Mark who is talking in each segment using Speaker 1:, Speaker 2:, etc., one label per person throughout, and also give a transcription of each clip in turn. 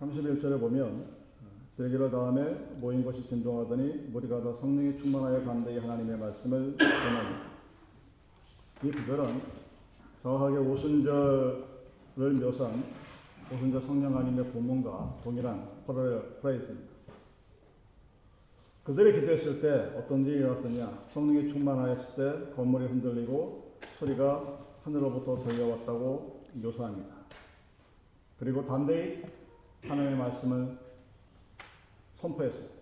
Speaker 1: 31절에 보면 되기를 다음에 모인 것이 진동하더니 무리가 다 성령이 충만하여 간대히 하나님의 말씀을 전하니 이 구절은 정확하게 오순절을 묘사한 오순절 성령 하나님의 본문과 동일한 프레이즈입니다. 그들이 기도했을 때 어떤 일이 일어났느냐 성령이 충만하였을 때 건물이 흔들리고 소리가 하늘로부터 들려왔다고 묘사합니다. 그리고 담대히 하나님의 말씀을 선포했습니다.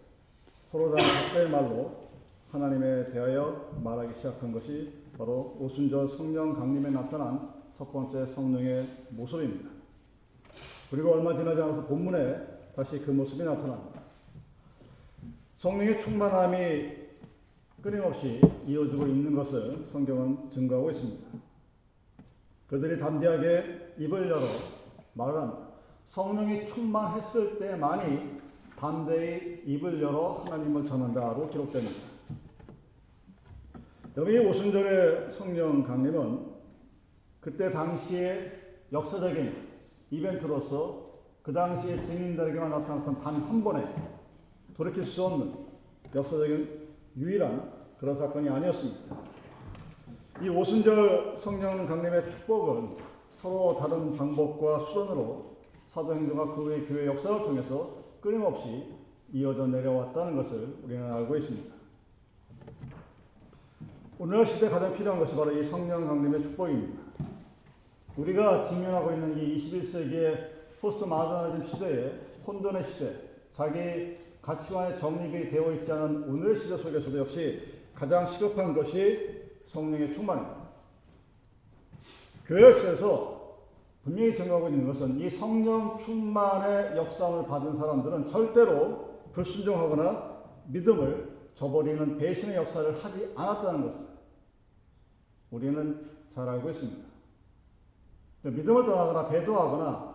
Speaker 1: 서로 다 각자의 말로 하나님에 대하여 말하기 시작한 것이 바로 오순절 성령 강림에 나타난 첫 번째 성령의 모습입니다. 그리고 얼마 지나지 않아서 본문에 다시 그 모습이 나타납니다. 성령의 충만함이 끊임없이 이어지고 있는 것을 성경은 증거하고 있습니다. 그들이 담대하게 입을 열어 말을 합니다. 성령이 충만했을 때만이 담대히 입을 열어 하나님을 전한다로 기록됩니다. 여기 오순절의 성령 강림은 그때 당시의 역사적인 이벤트로서 그 당시의 증인들에게만 나타났던 단 한 번에 돌이킬 수 없는 역사적인 유일한 그런 사건이 아니었습니다. 이 오순절 성령 강림의 축복은 서로 다른 방법과 수단으로 사도행전과 그 후의 교회 역사를 통해서 끊임없이 이어져 내려왔다는 것을 우리는 알고 있습니다. 오늘날 시대에 가장 필요한 것이 바로 이 성령 강림의 축복입니다. 우리가 직면하고 있는 이 21세기의 포스트 마더니즘 시대에 혼돈의 시대, 자기 가치관의 정립이 되어 있지 않은 오늘의 시대 속에서도 역시 가장 시급한 것이 성령의 충만입니다. 교회 역사에서 분명히 증거하고 있는 것은 이 성령 충만의 역사을 받은 사람들은 절대로 불순종하거나 믿음을 저버리는 배신의 역사를 하지 않았다는 것을 우리는 잘 알고 있습니다. 믿음을 떠나거나 배도하거나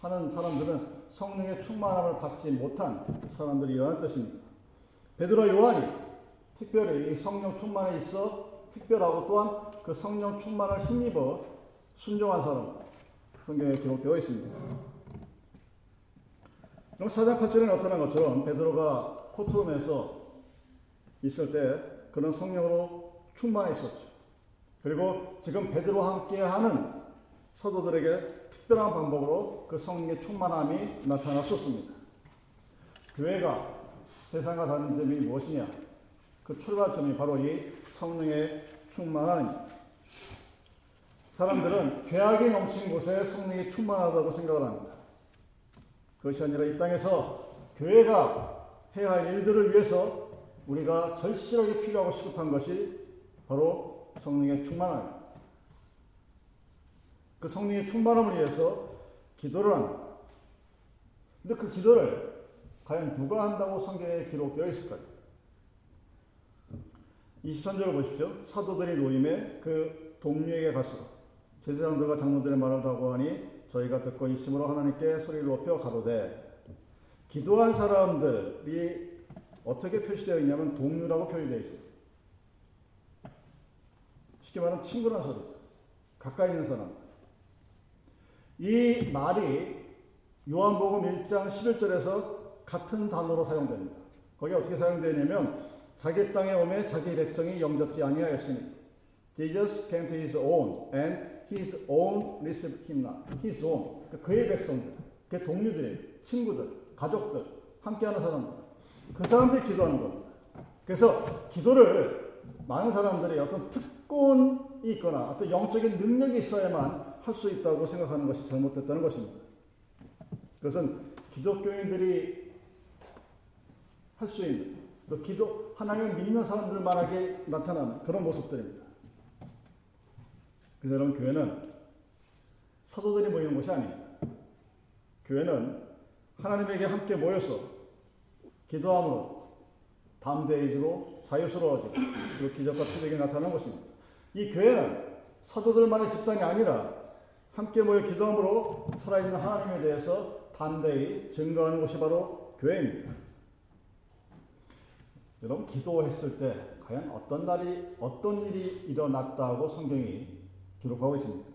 Speaker 1: 하는 사람들은 성령의 충만함을 받지 못한 사람들이라는 뜻입니다. 베드로 요한이 특별히 성령 충만에 있어 특별하고 또한 그 성령 충만을 힘입어 순종한 사람 성경에 기록되어 있습니다. 그럼 사장 8절에 나타난 것처럼 베드로가 코트룸에서 있을 때 그런 성령으로 충만해 있었죠. 그리고 지금 베드로와 함께하는 사도들에게 특별한 방법으로 그 성령의 충만함이 나타났었습니다. 교회가 세상과 다른 점이 무엇이냐? 그 출발점이 바로 이 성령의 충만함입니다. 사람들은 죄악이 넘친 곳에 성령이 충만하다고 생각을 합니다. 그것이 아니라 이 땅에서 교회가 해야 할 일들을 위해서 우리가 절실하게 필요하고 시급한 것이 바로 성령의 충만함입니다. 그 성령의 충만함을 위해서 기도를 합니다. 근데 그 기도를 과연 누가 한다고 성경에 기록되어 있을까요? 23절을 보십시오. 사도들이 노임에 그 동료에게 가서 제사장들과 장로들의 말을 다고 하니 저희가 듣고 있으므로 하나님께 소리를 높여 가로되 기도한 사람들이 어떻게 표시되어 있냐면 동료라고 표시되어 있어요. 쉽게 말하면 친구란 소리. 가까이 있는 사람. 이 말이 요한복음 1장 11절에서 같은 단어로 사용됩니다. 거기 어떻게 사용되냐면 자기 땅에 오매 자기 백성이 영접지 아니하였으니 Jesus came to his own and his own received him not. his own. 그러니까 그의 백성들, 그의 동료들, 친구들, 가족들, 함께하는 사람들. 그 사람들이 기도하는 겁니다. 그래서 기도를 많은 사람들이 어떤 특권이 있거나 어떤 영적인 능력이 있어야만 할 수 있다고 생각하는 것이 잘못됐다는 것입니다. 그것은 기독교인들이 할 수 있는 또 기도 하나님을 믿는 사람들만하게 나타나는 그런 모습들입니다. 그래서 교회는 사도들이 모이는 곳이 아닙니다. 교회는 하나님에게 함께 모여서 기도함으로 담대해지고 자유스러워지고 그리고 기적과 표적이 나타나는 것입니다. 이 교회는 사도들만의 집단이 아니라 함께 모여 기도함으로 살아있는 하나님에 대해서 담대히 증거하는 곳이 바로 교회입니다. 여러분 기도했을 때 과연 어떤 날이 어떤 일이 일어났다고 성경이 기록하고 있습니다.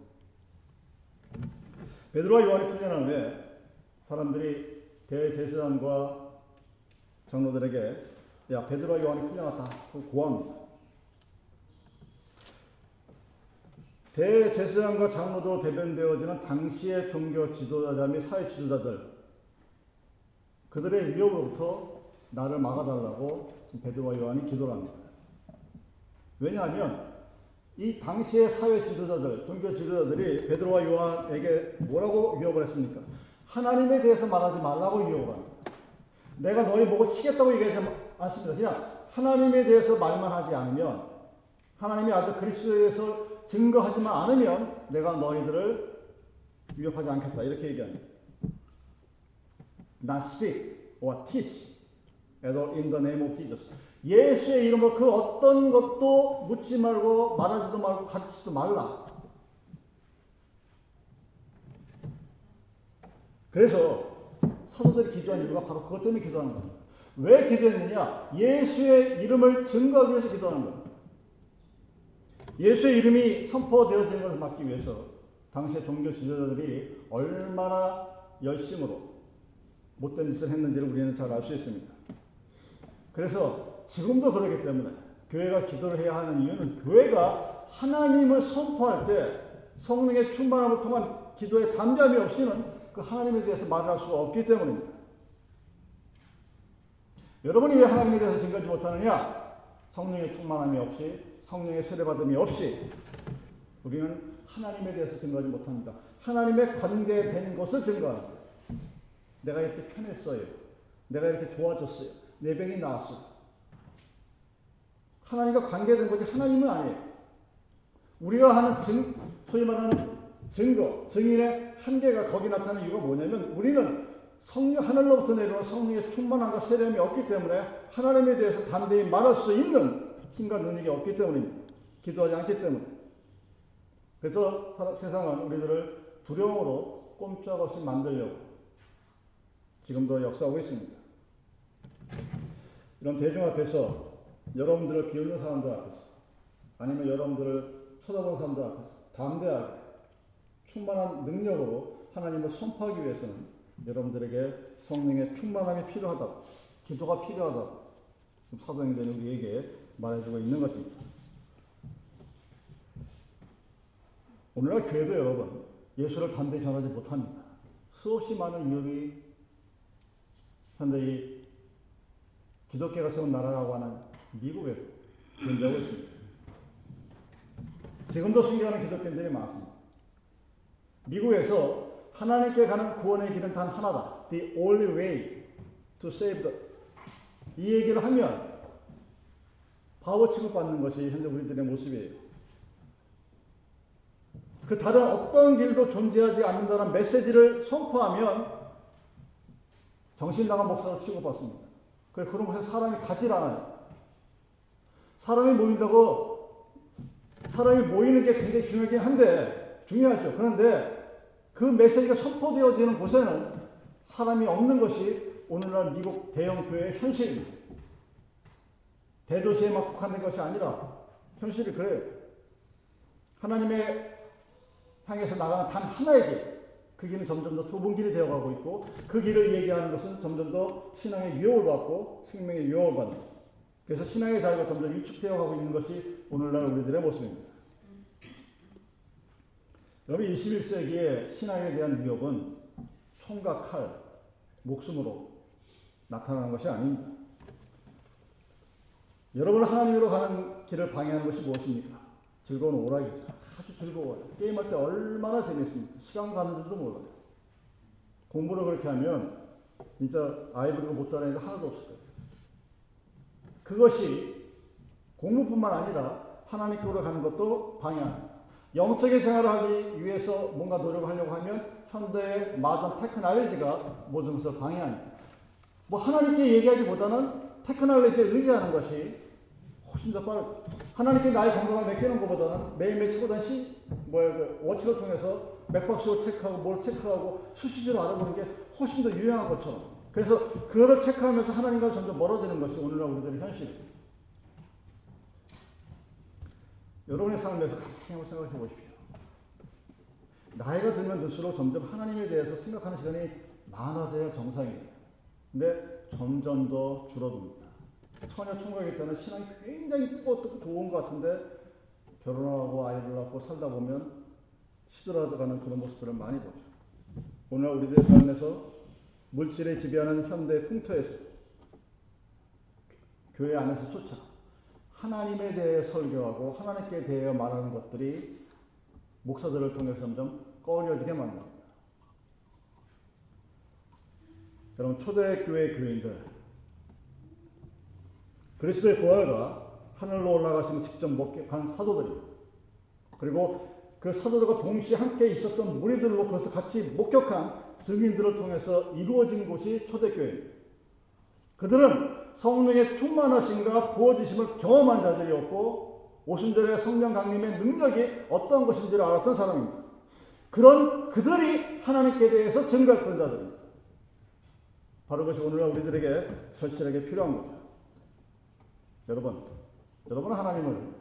Speaker 1: 베드로와 요한이 풀려난 후에 사람들이 대제사장과 장로들에게 야 베드로와 요한이 풀려났다 고합니다. 대제사장과 장로도 대변되어지는 당시의 종교 지도자 및 사회 지도자들 그들의 위협으로부터 나를 막아달라고 베드로와 요한이 기도를 합니다. 왜냐하면 이 당시의 사회 지도자들, 종교 지도자들이 베드로와 요한에게 뭐라고 위협을 했습니까? 하나님에 대해서 말하지 말라고 위협을 합니다. 내가 너희 보고 치겠다고 얘기하지 않습니다. 그냥 하나님에 대해서 말만 하지 않으면 하나님이 아들 그리스도에 대해서 증거하지만 않으면 내가 너희들을 위협하지 않겠다. 이렇게 얘기합니다. Not speak or teach at all in the name of Jesus. 예수의 이름으로 그 어떤 것도 묻지 말고 말하지도 말고 가르치지도 말라. 그래서 사도들이 기도한 이유가 바로 그것 때문에 기도하는 겁니다. 왜 기도했느냐? 예수의 이름을 증거하기 위해서 기도하는 겁니다. 예수의 이름이 선포되어지는 것을 막기 위해서 당시의 종교 지도자들이 얼마나 열심으로 못된 짓을 했는지를 우리는 잘 알 수 있습니다. 그래서 지금도 그렇기 때문에 교회가 기도를 해야 하는 이유는 교회가 하나님을 선포할 때 성령의 충만함을 통한 기도의 담대함이 없이는 그 하나님에 대해서 말을 할 수가 없기 때문입니다. 여러분이 왜 하나님에 대해서 증거하지 못하느냐? 성령의 충만함이 없이 성령의 세례받음이 없이 우리는 하나님에 대해서 증거하지 못합니다. 하나님의 관계된 것을 증거합니다. 내가 이렇게 편했어요. 내가 이렇게 좋아졌어요. 내 병이 나았어요. 하나님과 관계된 거지 하나님은 아니에요. 우리가 하는 증, 소위 말하는 증거, 증인의 한계가 거기 나타나는 이유가 뭐냐면 우리는 성령 하늘로부터 내려온 성령의 충만함과 세례함이 없기 때문에 하나님에 대해서 담대히 말할 수 있는 힘과 능력이 없기 때문입니다. 기도하지 않기 때문에. 그래서 세상은 우리들을 두려움으로 꼼짝없이 만들려고 지금도 역사하고 있습니다. 이런 대중 앞에서 여러분들을 비웃는 사람들 앞에서 아니면 여러분들을 쳐다보는 사람들 앞에서 담대하게 충만한 능력으로 하나님을 선포하기 위해서는 여러분들에게 성령의 충만함이 필요하다고 기도가 필요하다고 사도행전이 우리에게 말해주고 있는 것입니다. 오늘날 교회도 여러분 예수를 담대히 전하지 못합니다. 수없이 많은 유혹이 현재 이 기독교가 세운 나라라고 하는 미국에 존재하고 있습니다. 지금도 순교하는 기독교인들이 많습니다. 미국에서 하나님께 가는 구원의 길은 단 하나다. The only way to save the. 이 얘기를 하면 바보 취급받는 것이 현재 우리들의 모습이에요. 그 다른 어떤 길도 존재하지 않는다는 메시지를 선포하면 정신 나간 목사로 취급받습니다. 그런 곳에 사람이 가질 않아요. 사람이 모인다고 사람이 모이는 게 굉장히 중요하긴 한데 중요하죠. 그런데 그 메시지가 선포되어지는 곳에는 사람이 없는 것이 오늘날 미국 대형 교회의 현실입니다. 대도시에만 국한된 것이 아니라 현실이 그래요. 하나님의 향해서 나가는 단 하나의 길, 그 길은 점점 더 좁은 길이 되어가고 있고 그 길을 얘기하는 것은 점점 더 신앙의 유혹을 받고 생명의 유혹을 받는 그래서 신앙의 자유가 점점 위축되어 가고 있는 것이 오늘날 우리들의 모습입니다. 여러분 21세기의 신앙에 대한 위협은 총과 칼, 목숨으로 나타나는 것이 아닙니다. 여러분 하나님으로 가는 길을 방해하는 것이 무엇입니까? 즐거운 오락입니다. 아주 즐거워요. 게임할 때 얼마나 재밌습니까? 시간 가는 줄도 몰라요. 공부를 그렇게 하면 진짜 아이들이 못게 하나도 거예요. 그것이 공부뿐만 아니라 하나님께로 가는 것도 방해합니다. 영적인 생활을 하기 위해서 뭔가 노력을 하려고 하면 현대의 마전 테크놀로지가 모든 것을 방해합니다. 뭐 하나님께 얘기하기보다는 테크놀로지에 의지하는 것이 훨씬 더 빠르죠. 하나님께 나의 건강을 맡기는 것보다는 매일매일 치고 다시 뭐야 그 워치를 통해서 맥박수를 체크하고 뭘 체크하고 수시로 알아보는 게 훨씬 더 유용한 것처럼. 그래서 그거를 체크하면서 하나님과 점점 멀어지는 것이 오늘날 우리들의 현실입니다. 여러분의 삶에서 가만히 한번 생각해 보십시오. 나이가 들면 들수록 점점 하나님에 대해서 생각하는 시간이 많아져야 정상이에요. 근데 점점 더 줄어듭니다. 처녀 총각일 때는 신앙이 굉장히 뜨겁고 좋은 것 같은데 결혼하고 아이를 낳고 살다 보면 시들어가는 그런 모습들을 많이 보죠. 오늘 우리들의 삶에서 물질에 지배하는 현대 풍토에서 교회 안에서조차 하나님에 대해 설교하고 하나님께 대해 말하는 것들이 목사들을 통해서 점점 꺼려지게 만듭니다. 여러분 초대교회 교인들 그리스도의 부활과 하늘로 올라가시면 직접 목격한 사도들이 그리고 그 사도들과 동시에 함께 있었던 무리들로 그것을 같이 목격한 증인들을 통해서 이루어진 곳이 초대교회입니다. 그들은 성령의 충만하심과 부어지심을 경험한 자들이었고 오순절의 성령 강림의 능력이 어떤 것인지를 알았던 사람입니다. 그런 그들이 하나님께 대해서 증거했던 자들입니다. 바로 그것이 오늘날 우리들에게 절실하게 필요한 거죠. 여러분, 여러분은 하나님을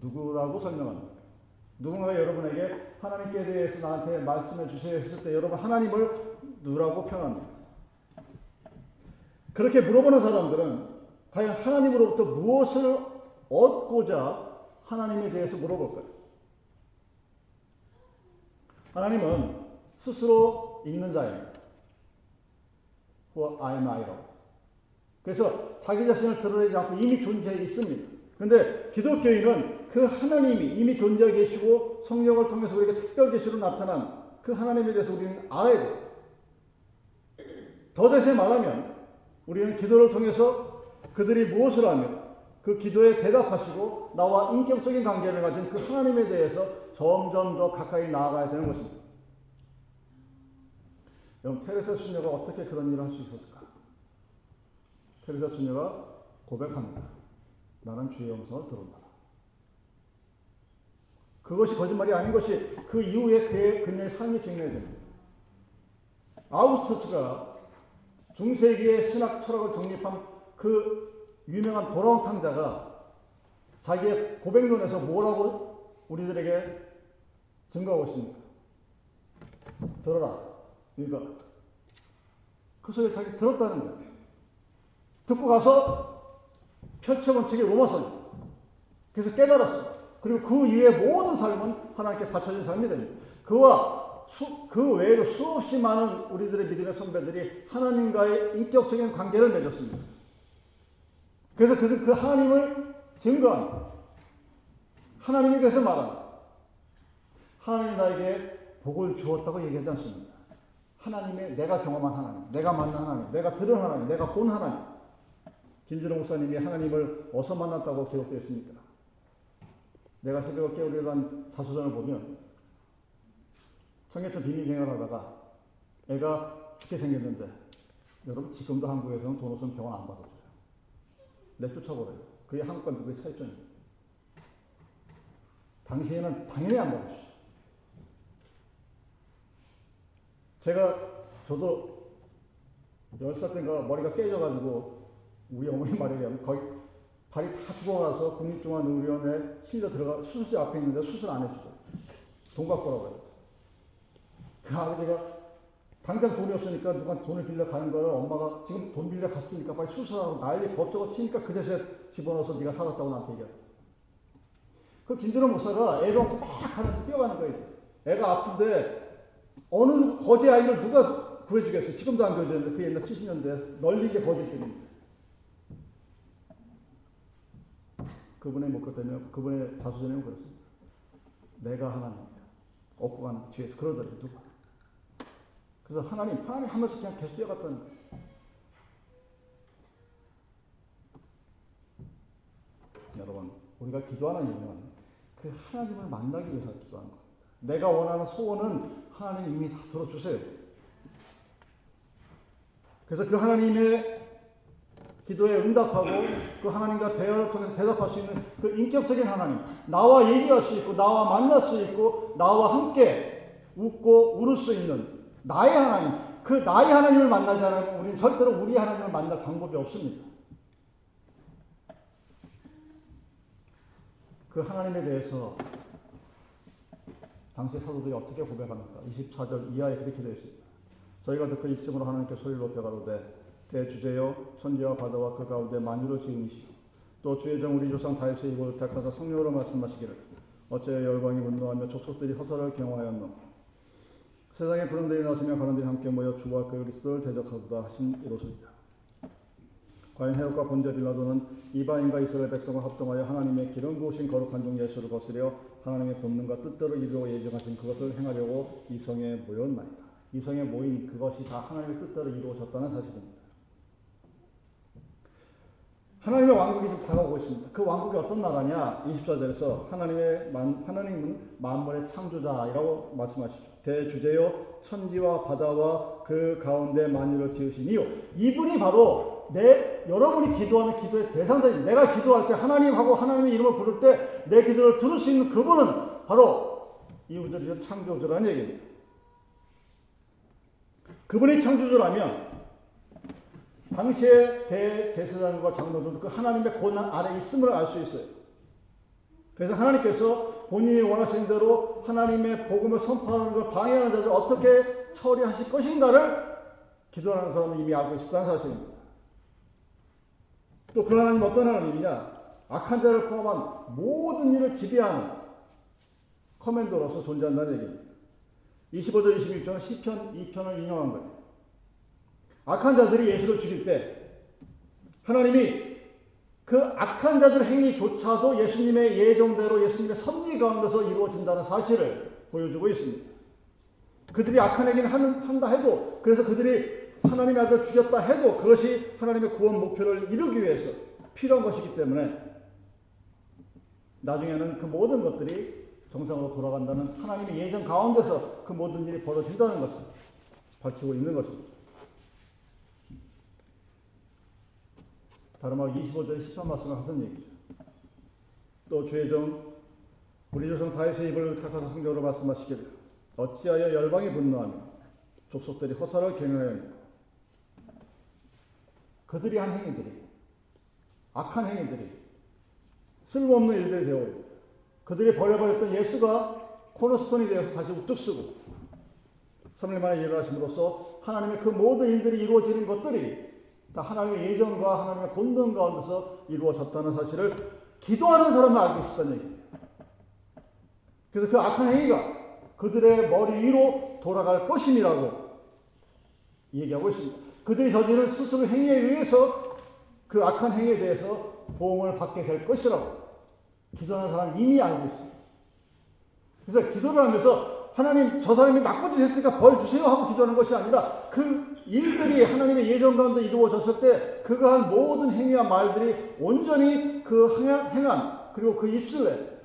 Speaker 1: 누구라고 설명합니까? 누군가가 여러분에게 하나님께 대해서 나한테 말씀해 주세요 했을 때 여러분 하나님을 누구라고 표현합니까? 그렇게 물어보는 사람들은 과연 하나님으로부터 무엇을 얻고자 하나님에 대해서 물어볼까요? 하나님은 스스로 있는 자입니다. Who am I라고. 그래서 자기 자신을 드러내지 않고 이미 존재해 있습니다. 근데 기독교인은 그 하나님이 이미 존재해 계시고 성령을 통해서 우리에게 특별 계시로 나타난 그 하나님에 대해서 우리는 알아야 돼요. 더 자세히 말하면 우리는 기도를 통해서 그들이 무엇을 하며 그 기도에 대답하시고 나와 인격적인 관계를 가진 그 하나님에 대해서 점점 더 가까이 나아가야 되는 것입니다. 여러분 테레사 수녀가 어떻게 그런 일을 할 수 있었을까? 테레사 수녀가 고백합니다. 나는 주의 음성을 들었다. 그것이 거짓말이 아닌 것이 그 이후에 그의 그녀의 삶이 증명이 됩니다. 아우스트스가 중세기의 신학 철학을 정립한 그 유명한 돌아온 탕자가 자기의 고백론에서 뭐라고 우리들에게 증거하고 있습니까? 들어라, 읽어라. 그 소리를 자기 들었다는 거예요. 듣고 가서 펼쳐본 책이 로마서입니다. 그래서 깨달았어요. 그리고 그 이후의 모든 삶은 하나님께 바쳐진 삶이 됩니다. 그와 수, 그 외에도 수없이 많은 우리들의 믿음의 선배들이 하나님과의 인격적인 관계를 맺었습니다. 그래서 그, 그 하나님을 증거합니다. 하나님에 대해서 말합니다. 하나님이 나에게 복을 주었다고 얘기하지 않습니다. 하나님의 내가 경험한 하나님, 내가 만난 하나님, 내가 들은 하나님, 내가 본 하나님. 김준호 목사님이 하나님을 어디서 만났다고 기록되어 있습니까? 내가 새벽에 깨우려던 자소전을 보면 청계천 비밀 생활하다가 애가 죽게 생겼는데 여러분 지금도 한국에서는 돈 없으면 병원 안 받아줘요. 내쫓아버려요. 그게 한국과 미국의 차이점입니다. 당시에는 당연히 안 받았어요. 제가 저도 10살 때인가 머리가 깨져가지고 우리 어머니 말에 의하면 거의 발이 다 죽어가서 국립중앙의료원에 실려 들어가 수술실 앞에 있는데 수술 안 해주죠. 돈 갖고 오라고 해요. 그 아버지가 당장 돈이 없으니까 누가 돈을 빌려 가는 거를 엄마가 지금 돈 빌려 갔으니까 빨리 수술하고 난리 법적으로 치니까 그 대신 집어넣어서 네가 살았다고 나한테 얘기해. 그 김준호 목사가 애가 막 하는데 뛰어가는 거예요. 애가 아픈데 어느 거지 아이를 누가 구해주겠어요. 지금도 안 구해주는데 그 옛날 70년대 널리게 거짓들입니다. 그분의 목표 때문에 그분의 자수 전에는 그렇습니다. 내가 하나님이다. 업고 가는 뒤에서 그러더니 누가. 그래서 하나님, 하나님 하면서 그냥 계속 뛰어갔다는 거예요. 여러분, 우리가 기도하는 이유는 그 하나님을 만나기 위해서 기도하는 겁니다. 내가 원하는 소원은 하나님 이미 다 들어주세요. 그래서 그 하나님의 기도에 응답하고 그 하나님과 대화를 통해서 대답할 수 있는 그 인격적인 하나님, 나와 얘기할 수 있고, 나와 만날 수 있고, 나와 함께 웃고 울을 수 있는 나의 하나님, 그 나의 하나님을 만나지 않으면 우리는 절대로 우리 하나님을 만날 방법이 없습니다. 그 하나님에 대해서 당시 사도들이 어떻게 고백합니까? 24절 이하에 그렇게 되어 있습니다. 저희가 듣고 입심으로 하나님께 소리를 높여가로되 대주제여 천지와 바다와 그 가운데 만유를 지으시고 또 주의 정 우리 조상 다윗의 입을 택하사 성령으로 말씀하시기를 어찌하여 열방이 분노하며 족속들이 허사를 경화하였노 세상에 구름들이 나서며 가는들이 함께 모여 주와 그 그리스도를 대적하도다 하신 이로소이다 과연 헤롯과 본제 빌라도는 이방인과 이스라엘 백성을 합동하여 하나님의 기름 부으신 거룩한 종 예수를 거스려 하나님의 본능과 뜻대로 이루어 예정하신 그것을 행하려고 이성에 모였나이다. 이성에 모인 그것이 다 하나님의 뜻대로 이루어졌다는 사실입니다. 하나님의 왕국이 지금 다가오고 있습니다. 그 왕국이 어떤 나라냐? 24절에서 하나님의 만, 하나님은 만물의 창조자라고 말씀하시죠. 대주제요 천지와 바다와 그 가운데 만유를 지으신 이유. 이분이 바로 내 여러분이 기도하는 기도의 대상자입니다. 내가 기도할 때 하나님하고 하나님의 이름을 부를 때 내 기도를 들을 수 있는 그분은 바로 이 우주의 창조주라는 얘기입니다. 그분이 창조주라면 당시의 대제사장과 장로들도 그 하나님의 고난 아래 있음을 알 수 있어요. 그래서 하나님께서 본인이 원하시는 대로 하나님의 복음을 선포하는 걸 방해하는 자들 어떻게 처리하실 것인가를 기도하는 사람은 이미 알고 있었다는 사실입니다. 또 그 하나님 어떤 하나님이냐? 악한 자를 포함한 모든 일을 지배하는 커맨더로서 존재한다는 얘기입니다. 25절 26절은 시편 2편을 인용한 거예요. 악한 자들이 예수를 죽일 때 하나님이 그 악한 자들 행위조차도 예수님의 예정대로 예수님의 섭리 가운데서 이루어진다는 사실을 보여주고 있습니다. 그들이 악한 행위를 한다 해도 그래서 그들이 하나님의 아들을 죽였다 해도 그것이 하나님의 구원 목표를 이루기 위해서 필요한 것이기 때문에 나중에는 그 모든 것들이 정상으로 돌아간다는 하나님의 예정 가운데서 그 모든 일이 벌어진다는 것을 밝히고 있는 것입니다. 다른 말 25절 10편 말씀을 하던 얘기죠. 또 주의 종 우리 조상 다윗의 입을 탁하사 성경으로 말씀하시기를 어찌하여 열방이 분노하며 족속들이 허사를 경영하였 그들이 한 행위들이 악한 행위들이 쓸모없는 일들이 되어 그들이 버려버렸던 예수가 코너스톤이 되어서 다시 우뚝 쓰고 3일 만에 일어나심으로써 하나님의 그 모든 일들이 이루어지는 것들이 다 하나님의 예정과 하나님의 본능 가운데서 이루어졌다는 사실을 기도하는 사람은 알고 있었다는 얘기예요. 그래서 그 악한 행위가 그들의 머리 위로 돌아갈 것임이라고 얘기하고 있습니다. 그들이 저지른 스스로 행위에 의해서 그 악한 행위에 대해서 보험을 받게 될 것이라고 기도하는 사람은 이미 알고 있습니다. 그래서 기도를 하면서 하나님 저 사람이 나쁜 짓 했으니까 벌 주세요 하고 기도하는 것이 아니라 그 일들이 하나님의 예정 가운데 이루어졌을 때 그가 한 모든 행위와 말들이 온전히 그 행한 그리고 그 입술에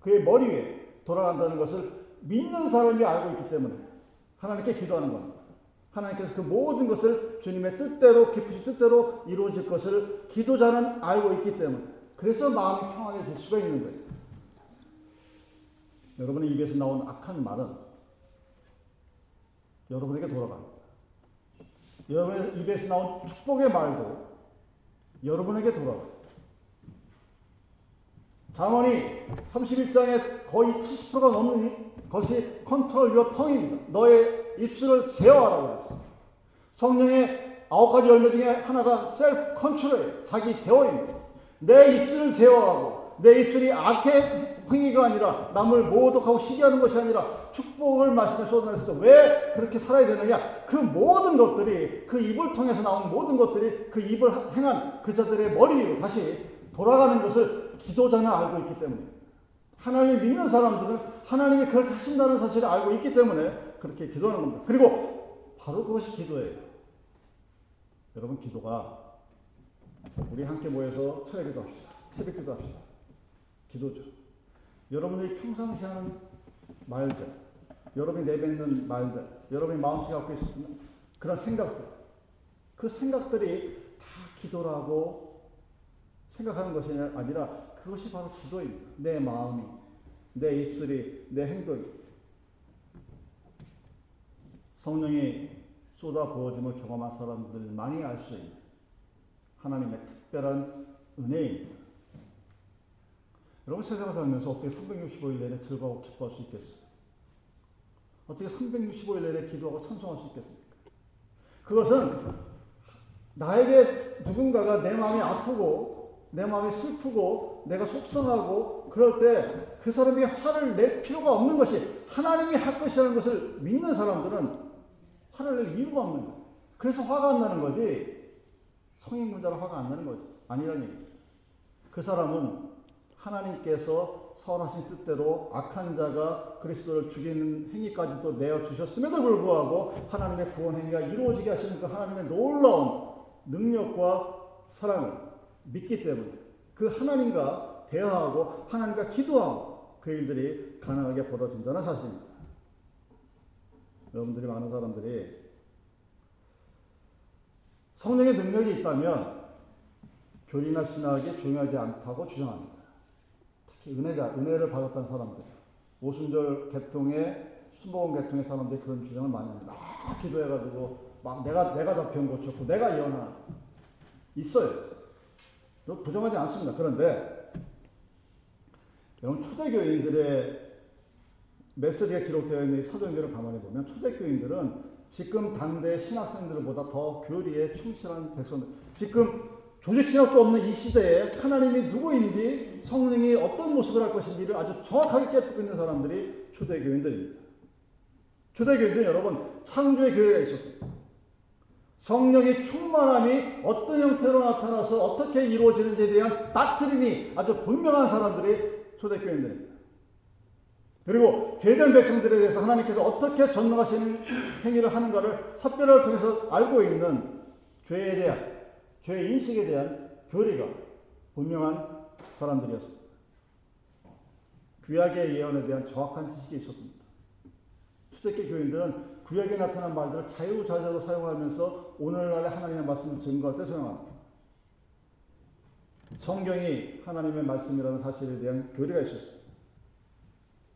Speaker 1: 그의 머리 위에 돌아간다는 것을 믿는 사람이 알고 있기 때문에 하나님께 기도하는 겁니다. 하나님께서 그 모든 것을 주님의 뜻대로 깊으신 뜻대로 이루어질 것을 기도자는 알고 있기 때문에 그래서 마음이 평안해질 수가 있는 거예요. 여러분의 입에서 나온 악한 말은 여러분에게 돌아갑니다. 여러분의 입에서 나온 축복의 말도 여러분에게 돌아갑니다. 잠언이 31장에 거의 70%가 넘는 것이 control your tongue입니다. 너의 입술을 제어하라고 그랬어요. 성령의 아홉 가지 열매 중에 하나가 self control, 자기 제어입니다. 내 입술을 제어하고 내 입술이 악의 행위가 아니라 남을 모독하고 시기하는 것이 아니라 축복을 쏟아냈을 때왜 그렇게 살아야 되느냐? 그 모든 것들이 그 입을 통해서 나온 모든 것들이 그 입을 행한 그 자들의 머리 위로 다시 돌아가는 것을 기도자는 알고 있기 때문에 하나님을 믿는 사람들은 하나님이 그렇게 하신다는 사실을 알고 있기 때문에 그렇게 기도하는 겁니다. 그리고 바로 그것이 기도예요. 여러분 기도가 우리 함께 모여서 철야 기도합시다. 새벽 기도합시다. 기도죠. 여러분들이 평상시 하는 말들, 여러분이 내뱉는 말들, 여러분이 마음속에 갖고 있는 그런 생각들, 그 생각들이 다 기도라고 생각하는 것이 아니라 그것이 바로 기도입니다. 내 마음이, 내 입술이, 내 행동이. 성령이 쏟아 부어짐을 경험한 사람들만이 알 수 있는 하나님의 특별한 은혜입니다. 여러분 세상을 살면서 어떻게 365일 내내 즐거워 기뻐할 수 있겠어요? 어떻게 365일 내내 기도하고 찬송할 수 있겠습니까? 그것은 나에게 누군가가 내 마음이 아프고 내 마음이 슬프고 내가 속상하고 그럴 때 그 사람이 화를 낼 필요가 없는 것이 하나님이 할 것이라는 것을 믿는 사람들은 화를 낼 이유가 없는 거예요. 그래서 화가 안 나는 거지 성인 문제로 화가 안 나는 거지 아니라는. 그 사람은 하나님께서 선하신 뜻대로 악한 자가 그리스도를 죽이는 행위까지도 내어 주셨음에도 불구하고 하나님의 구원 행위가 이루어지게 하시는 그 하나님의 놀라운 능력과 사랑을 믿기 때문에 그 하나님과 대화하고 하나님과 기도하고 그 일들이 가능하게 벌어진다는 사실입니다. 여러분들이 많은 사람들이 성령의 능력이 있다면 교리나 신학이 중요하지 않다고 주장합니다. 은혜자, 은혜를 받았던 사람들, 오순절 계통의 수목원 계통의 사람들이 그런 주장을 많이 합니다. 막 기도해가지고 막 내가 내가 다 병 고쳤고 내가 예언하 있어요. 부정하지 않습니다. 그런데 여러분 초대교인들의 메시지가 기록되어 있는 사도행전을 가만히 보면 초대교인들은 지금 당대 신학생들보다 더 교리에 충실한 백성들. 지금 조직 신학도 없는 이 시대에 하나님이 누구인지 성령이 어떤 모습을 할 것인지를 아주 정확하게 깨닫고 있는 사람들이 초대교인들입니다. 초대교인들은 여러분 창조의 교회가 있었습니다. 성령의 충만함이 어떤 형태로 나타나서 어떻게 이루어지는지에 대한 닥트린이 아주 분명한 사람들이 초대교인들입니다. 그리고 죄된 백성들에 대해서 하나님께서 어떻게 전능하시는 행위를 하는가를 섭별을 통해서 알고 있는 죄에 대한 죄 인식에 대한 교리가 분명한 사람들이었습니다. 구약의 예언에 대한 정확한 지식이 있었습니다. 초대교 교인들은 구약에 나타난 말들을 자유자재로 사용하면서 오늘날의 하나님의 말씀을 증거할 때 사용합니다. 성경이 하나님의 말씀이라는 사실에 대한 교리가 있었습니다.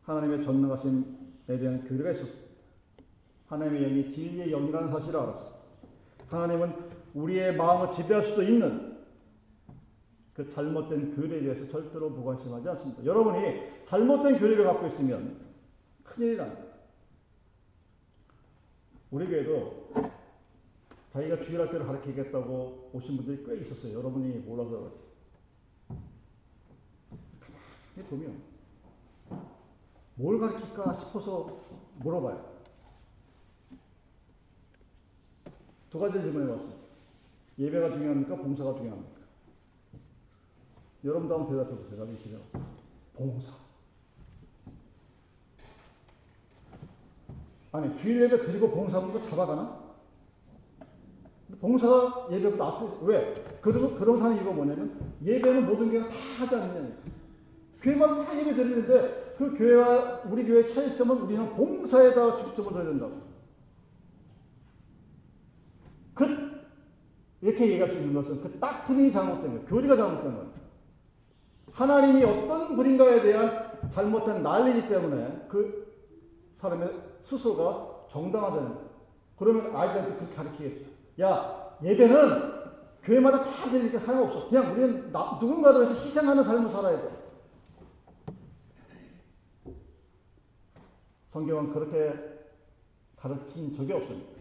Speaker 1: 하나님의 전능하심에 대한 교리가 있었습니다. 하나님의 영이 진리의 영이라는 사실을 알았습니다. 하나님은 우리의 마음을 지배할 수도 있는 그 잘못된 교리에 대해서 절대로 무관심하지 않습니다. 여러분이 잘못된 교리를 갖고 있으면 큰일이랍니다. 우리 교회도 자기가 주일학교를 가르치겠다고 오신 분들이 꽤 있었어요. 여러분이 몰라서 그렇지. 가만히 보면 뭘 가르칠까 싶어서 물어봐요. 두 가지 질문이 왔습니다. 예배가 중요합니까? 봉사가 중요합니까? 여러분도 한번 대답해 보세요. 나도 있으요 봉사. 아니, 주일 예배 드리고 봉사하는 거 잡아가나? 봉사가 예배보다 앞에, 왜? 그런, 그런 사는 이유가 뭐냐면, 예배는 모든 교회가 다 하지 않느냐. 교회마다 다 예배 드리는데, 그 교회와 우리 교회의 차이점은 우리는 봉사에다 초점을 둬야 된다고. 그, 이렇게 얘기할 수 있는 것은 그 딱트린이 잘못된 거예요. 교리가 잘못된 거예요. 하나님이 어떤 분인가에 대한 잘못된 난리이기 때문에 그 사람의 스스로가 정당화되는 거예요. 그러면 아이들한테 그렇게 가르치겠죠. 야, 예배는 교회마다 다 되니까 소용없어. 그냥 우리는 나, 누군가를 위해서 희생하는 삶을 살아야 돼. 성경은 그렇게 가르친 적이 없습니다.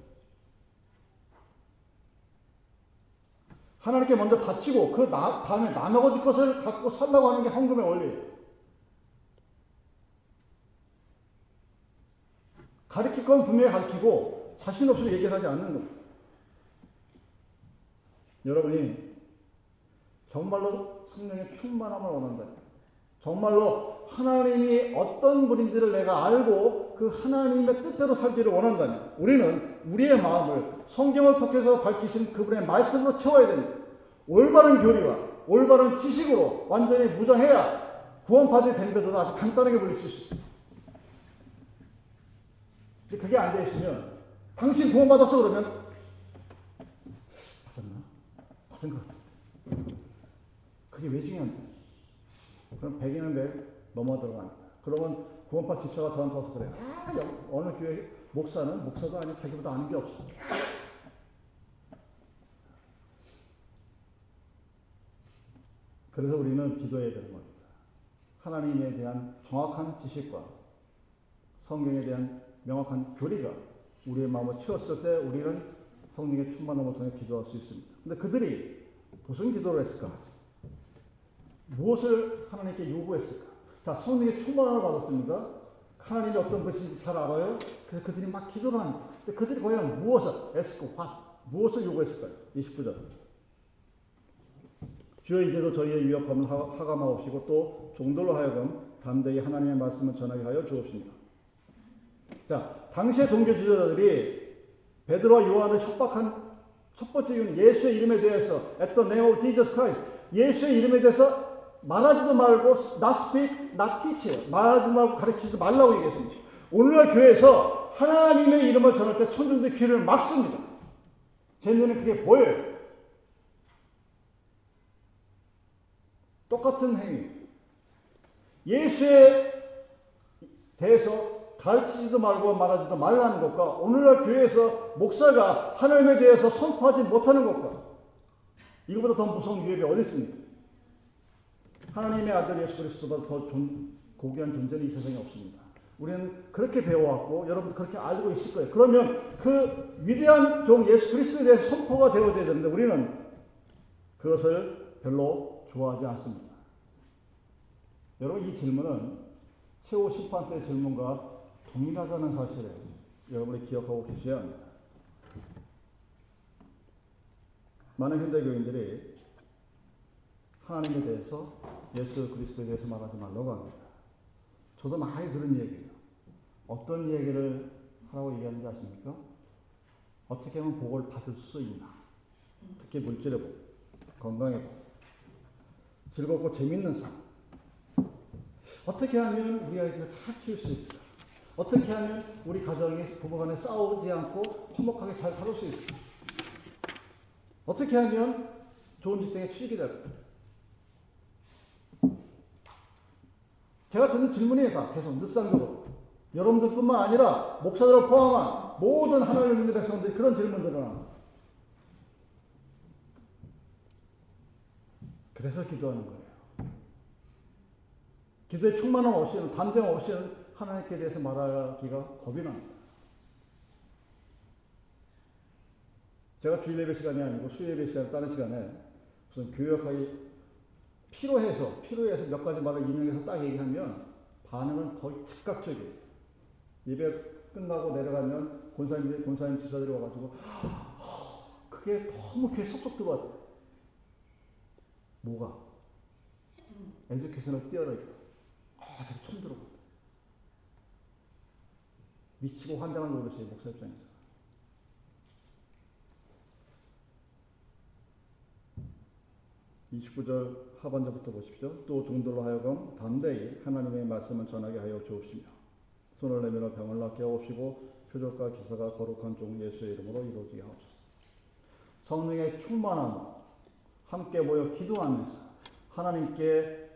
Speaker 1: 하나님께 먼저 바치고 그 나, 다음에 나머지 것을 갖고 살라고 하는 게 헌금의 원리예요. 가르칠 건 분명히 가르치고 자신 없이 얘기하지 않는 겁니다. 여러분이 정말로 성령의 충만함을 원한다. 정말로 하나님이 어떤 분인지를 내가 알고 그 하나님의 뜻대로 살기를 원한다면 우리는 우리의 마음을 성경을 통해서 밝히신 그분의 말씀으로 채워야 됩니다. 올바른 교리와 올바른 지식으로 완전히 무장해야 구원받을 되는데도 아주 간단하게 불릴 수 있습니다. 그게 안 되시면 당신 구원받았어 그러면 받았나? 받은 것 같은데. 그게 왜 중요한데? 그럼 100이면 100 넘어 들어간다. 그러면 구원파 지처가 저한테 와서 그래. 아, 어느 교회 목사는 목사도 아니고 자기보다 아는 게 없어. 그래서 우리는 기도해야 되는 겁니다. 하나님에 대한 정확한 지식과 성경에 대한 명확한 교리가 우리의 마음을 채웠을 때 우리는 성령의 충만함을 통해 기도할 수 있습니다. 근데 그들이 무슨 기도를 했을까? 무엇을 하나님께 요구했을까? 자, 성령의 충만함을 받았습니다. 하나님이 어떤 것인지 잘 알아요. 그래서 그들이 막 기도를 합니다. 근데 그들이 과연 무엇을, 에스코, 화, 무엇을 요구했을까요? 29절. 주여 이제도 저희의 위협함을 하감하옵시고 또 종들로 하여금 담대히 하나님의 말씀을 전하게 하여 주옵십니다. 자, 당시의 종교 지도자들이 베드로와 요한을 협박한 첫 번째 이유는 예수의 이름에 대해서 at the name of Jesus Christ 예수의 이름에 대해서 말하지도 말고 not speak, not teach 말하지 말고 가르치지 말라고 얘기했습니다. 오늘날 교회에서 하나님의 이름을 전할 때 천중들 귀를 막습니다. 제 눈에 그게 보여요. 똑같은 행위. 예수에 대해서 가르치지도 말고 말하지도 말라는 것과 오늘날 교회에서 목사가 하나님에 대해서 선포하지 못하는 것과 이거보다 더 무서운 위협이 어디 있습니까? 하나님의 아들 예수 그리스도보다 더 존, 고귀한 존재는 이 세상에 없습니다. 우리는 그렇게 배워왔고 여러분 그렇게 알고 있을 거예요. 그러면 그 위대한 종 예수 그리스도에 대해 선포가 되어야 되는데 우리는 그것을 별로 좋아하지 않습니다. 여러분 이 질문은 최후 심판 때 질문과 동일하다는 사실을 여러분이 기억하고 계셔야 합니다. 많은 현대 교인들이 하나님에 대해서 예수 그리스도에 대해서 말하지 말라고 합니다. 저도 많이 들은 얘기예요. 어떤 얘기를 하라고 얘기하는지 아십니까? 어떻게 하면 복을 받을 수 있나? 특히 물질의 복, 건강의 복, 즐겁고 재밌는 삶. 어떻게 하면 우리 아이들을 다 키울 수 있을까? 어떻게 하면 우리 가정이 부부간에 싸우지 않고 화목하게 잘 살을 수 있을까? 어떻게 하면 좋은 직장에 취직이 될까? 제가 듣는 질문이 다 계속 늘상적으로 여러분들뿐만 아니라 목사들을 포함한 모든 하나님의 백성들이 그런 질문들을 합니다. 그래서 기도하는 거예요. 기도의 충만함 없이는 담대함 없이는 하나님께 대해서 말하기가 겁이 납니다. 제가 주일 예배 시간이 아니고 수요 예배 시간 다른 시간에 무슨 교역하기 필요해서 필요해서 몇 가지 말을 인용해서 딱 얘기하면 반응은 거의 즉각적이에요. 예배 끝나고 내려가면 권사님들 권사님 지사들이 와가지고 그게 너무 귀에 쏙쏙 들어왔대. 뭐가? 에듀케이션을 뛰어라. 아, 되게 처음 들어본다. 미치고 환장한 노릇이에요, 목사 입장에서. (29절) 하반절부터 보십시오. 또 종들로 하여금 담대히 하나님의 말씀을 전하게 하여 주옵시며 손을 내밀어 병을 낫게 하옵시고 표적과 기사가 거룩한 종 예수의 이름으로 이루어지게 하옵소서. 성령의 충만함 함께 모여 기도하면서 하나님께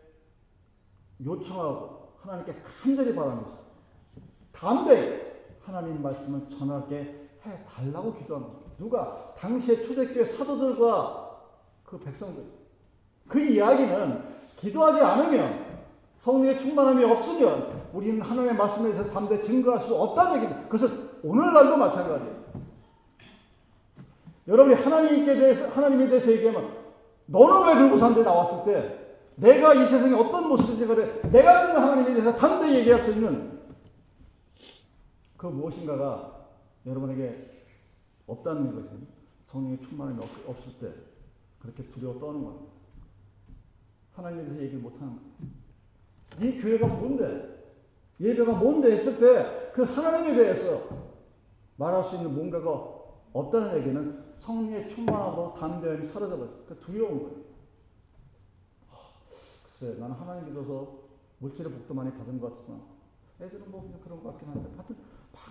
Speaker 1: 요청하고 하나님께 간절히 바라면서 담대히 하나님 말씀을 전하게 해 달라고 기도하는 겁니다. 누가 당시의 초대교회 사도들과 그 백성들 그 이야기는 기도하지 않으면 성령의 충만함이 없으면 우리는 하나님의 말씀에 대해서 담대 증거할 수 없다는 얘기입니다. 그것은 오늘날도 마찬가지예요. 여러분이 하나님께 대해서 하나님에 대해서 얘기하면 너는 왜 그러고 산데 나왔을 때 내가 이 세상에 어떤 모습인지 그래 내가 믿는 하나님에 대해서 담대히 얘기할 수 있는 그 무엇인가가 여러분에게 없다는 것은 성령의 충만함이 없, 을 때 그렇게 두려워 떠는 겁니다. 하나님에 대해서 얘기를 못하는 거예요. 이 교회가 뭔데? 예배가 뭔데 했을 때 그 하나님에 대해서 말할 수 있는 뭔가가 없다는 얘기는 성령의 충만하고 담대함이 사라져버려. 그 두려운 거예요. 글쎄, 나는 하나님 믿어서 물질의 복도 많이 받은 것 같지만 애들은 뭐 그냥 그런 것 같긴 한데 하여튼 막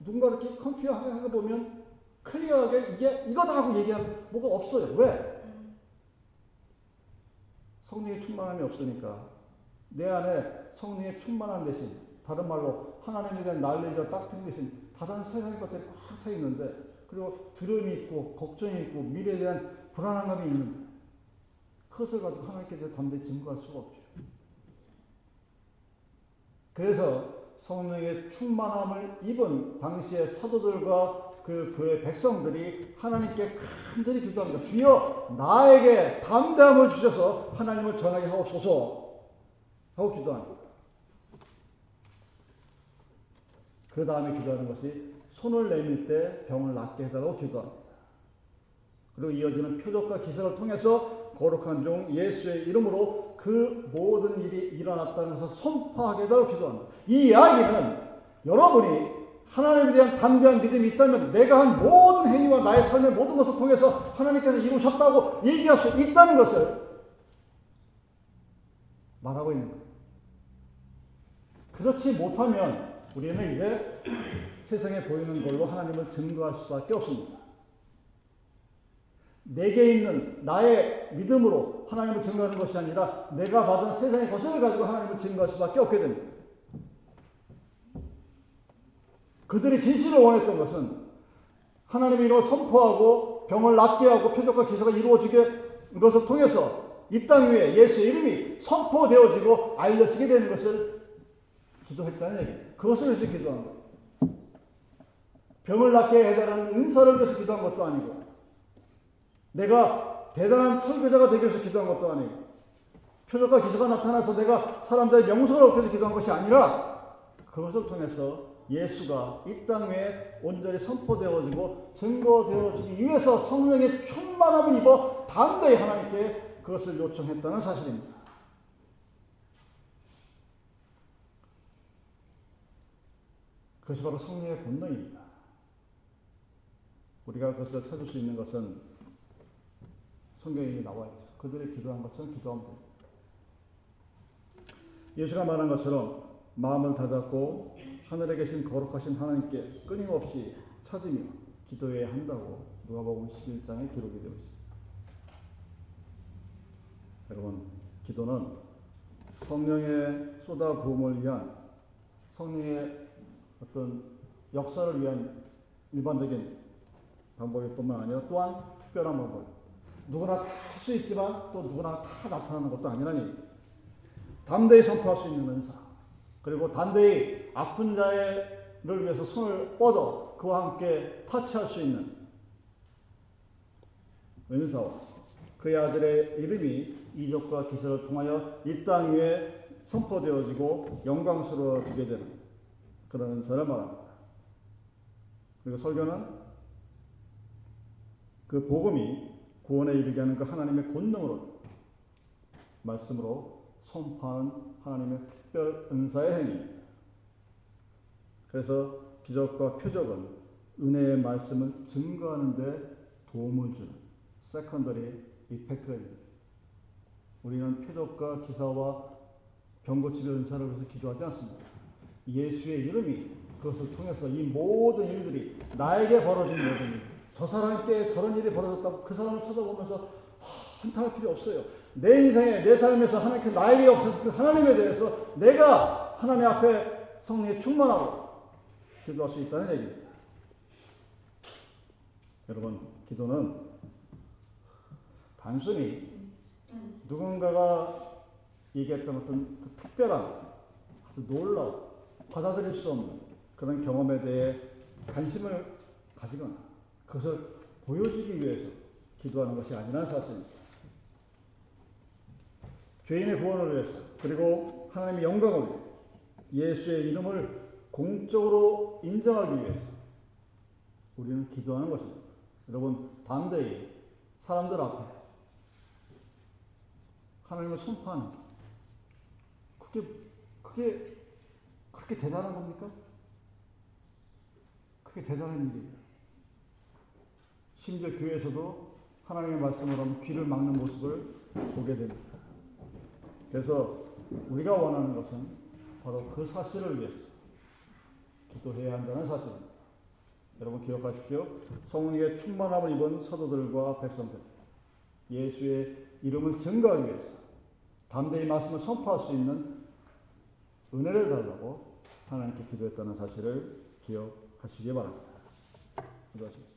Speaker 1: 누군가 이렇게 컴퓨터 하게 보면 클리어하게 이게 이거다 하고 얘기하면 뭐가 없어요. 왜? 성령의 충만함이 없으니까 내 안에 성령의 충만함 대신 다른 말로 하나님에 대한 난리가 딱 트는 대신 다른 세상의 것들이 꽉 차 있는데 그리고 두려움이 있고 걱정이 있고 미래에 대한 불안한 감이 있는데 그것을 가지고 하나님께 대해 담대히 증거할 수가 없죠. 그래서 성령의 충만함을 입은 당시의 사도들과 그 교회 백성들이 하나님께 간절히 기도합니다. 주여 나에게 담대함을 주셔서 하나님을 전하게 하옵소서 하고 기도합니다. 그 다음에 기도하는 것이 손을 내밀 때 병을 낫게 해달라고 기도합니다. 그리고 이어지는 표적과 기사를 통해서 거룩한 종 예수의 이름으로 그 모든 일이 일어났다는 것을 선포하게 해달라고 기도합니다. 이 이야기는 여러분이 하나님에 대한 담대한 믿음이 있다면 내가 한 모든 행위와 나의 삶의 모든 것을 통해서 하나님께서 이루셨다고 얘기할 수 있다는 것을 말하고 있는 거예요. 그렇지 못하면 우리는 이제 세상에 보이는 걸로 하나님을 증거할 수밖에 없습니다. 내게 있는 나의 믿음으로 하나님을 증거하는 것이 아니라 내가 받은 세상의 것을 가지고 하나님을 증거할 수밖에 없게 됩니다. 그들이 진실을 원했던 것은 하나님의 이름을 선포하고 병을 낫게 하고 표적과 기사가 이루어지게 것을 통해서 이 땅 위에 예수의 이름이 선포되어지고 알려지게 되는 것을 기도했다는 얘기예요. 그것을 위해서 기도한 거예요. 병을 낫게 해달라는 은사를 위해서 기도한 것도 아니고 내가 대단한 설교자가 되기 위해서 기도한 것도 아니고 표적과 기사가 나타나서 내가 사람들의 명성을 얻기 위해서 기도한 것이 아니라 그것을 통해서 예수가 이 땅 위에 온전히 선포되어지고 증거되어지기 위해서 성령의 충만함을 입어 담대히 하나님께 그것을 요청했다는 사실입니다. 그것이 바로 성령의 본능입니다. 우리가 그것을 찾을 수 있는 것은 성경에 나와 있죠. 그들이 기도한 것처럼 기도하면 됩니다. 예수가 말한 것처럼 마음을 다잡고 하늘에 계신 거룩하신 하나님께 끊임없이 찾으며 기도해야 한다고 누가복음 11장에 기록이 되어 있습니다. 여러분, 기도는 성령의 쏟아 부음을 위한 성령의 어떤 역사를 위한 일반적인 방법일 뿐만 아니라 또한 특별한 방법. 누구나 다 할 수 있지만 또 누구나 다 나타나는 것도 아니라니. 담대히 선포할 수 있는 은사. 그리고 담대히 아픈 자를 위해서 손을 뻗어 그와 함께 터치할 수 있는 은사와 그의 아들의 이름이 이적과 기사를 통하여 이 땅 위에 선포되어지고 영광스러워지게 되는 그런 은사를 말합니다. 그리고 설교는 그 복음이 구원에 이르게 하는 그 하나님의 권능으로 말씀으로 선포하는 하나님의 특별 은사의 행위입니다. 그래서 기적과 표적은 은혜의 말씀을 증거하는 데 도움을 주는 secondary effect입니다. 우리는 표적과 기사와 병 고치는 은사를 위해서 기도하지 않습니다. 예수의 이름이 그것을 통해서 이 모든 일들이 나에게 벌어진 모든 일, 저 사람께 저런 일이 벌어졌다고 그 사람을 쳐다보면서 한탄할 필요 없어요. 내 인생에 내 삶에서 하나님께 나에게 없어서 그 하나님에 대해서 내가 하나님 앞에 성령에 충만하고 기도할 수 있다는 얘기입니다. 여러분, 기도는 단순히 누군가가 얘기했던 어떤 그 특별한 아주 놀라운 받아들일 수 없는 그런 경험에 대해 관심을 가지거나 그것을 보여주기 위해서 기도하는 것이 아니라는 사실입니다. 죄인의 구원을 위해서 그리고 하나님의 영광을 위해 예수의 이름을 공적으로 인정하기 위해서 우리는 기도하는 것입니다. 여러분 담대히 사람들 앞에 하나님을 선포하는 게 그게 그게 그렇게 대단한 겁니까? 그게 대단한 일입니다. 심지어 교회에서도 하나님의 말씀을 하면 귀를 막는 모습을 보게 됩니다. 그래서 우리가 원하는 것은 바로 그 사실을 위해서 기도해야 한다는 사실입니다. 여러분 기억하십시오. 성령의 충만함을 입은 사도들과 백성들, 예수의 이름을 증거하기 위해서 담대히 말씀을 선포할 수 있는 은혜를 달라고 하나님께 기도했다는 사실을 기억하시기 바랍니다. 기도하시겠습니다.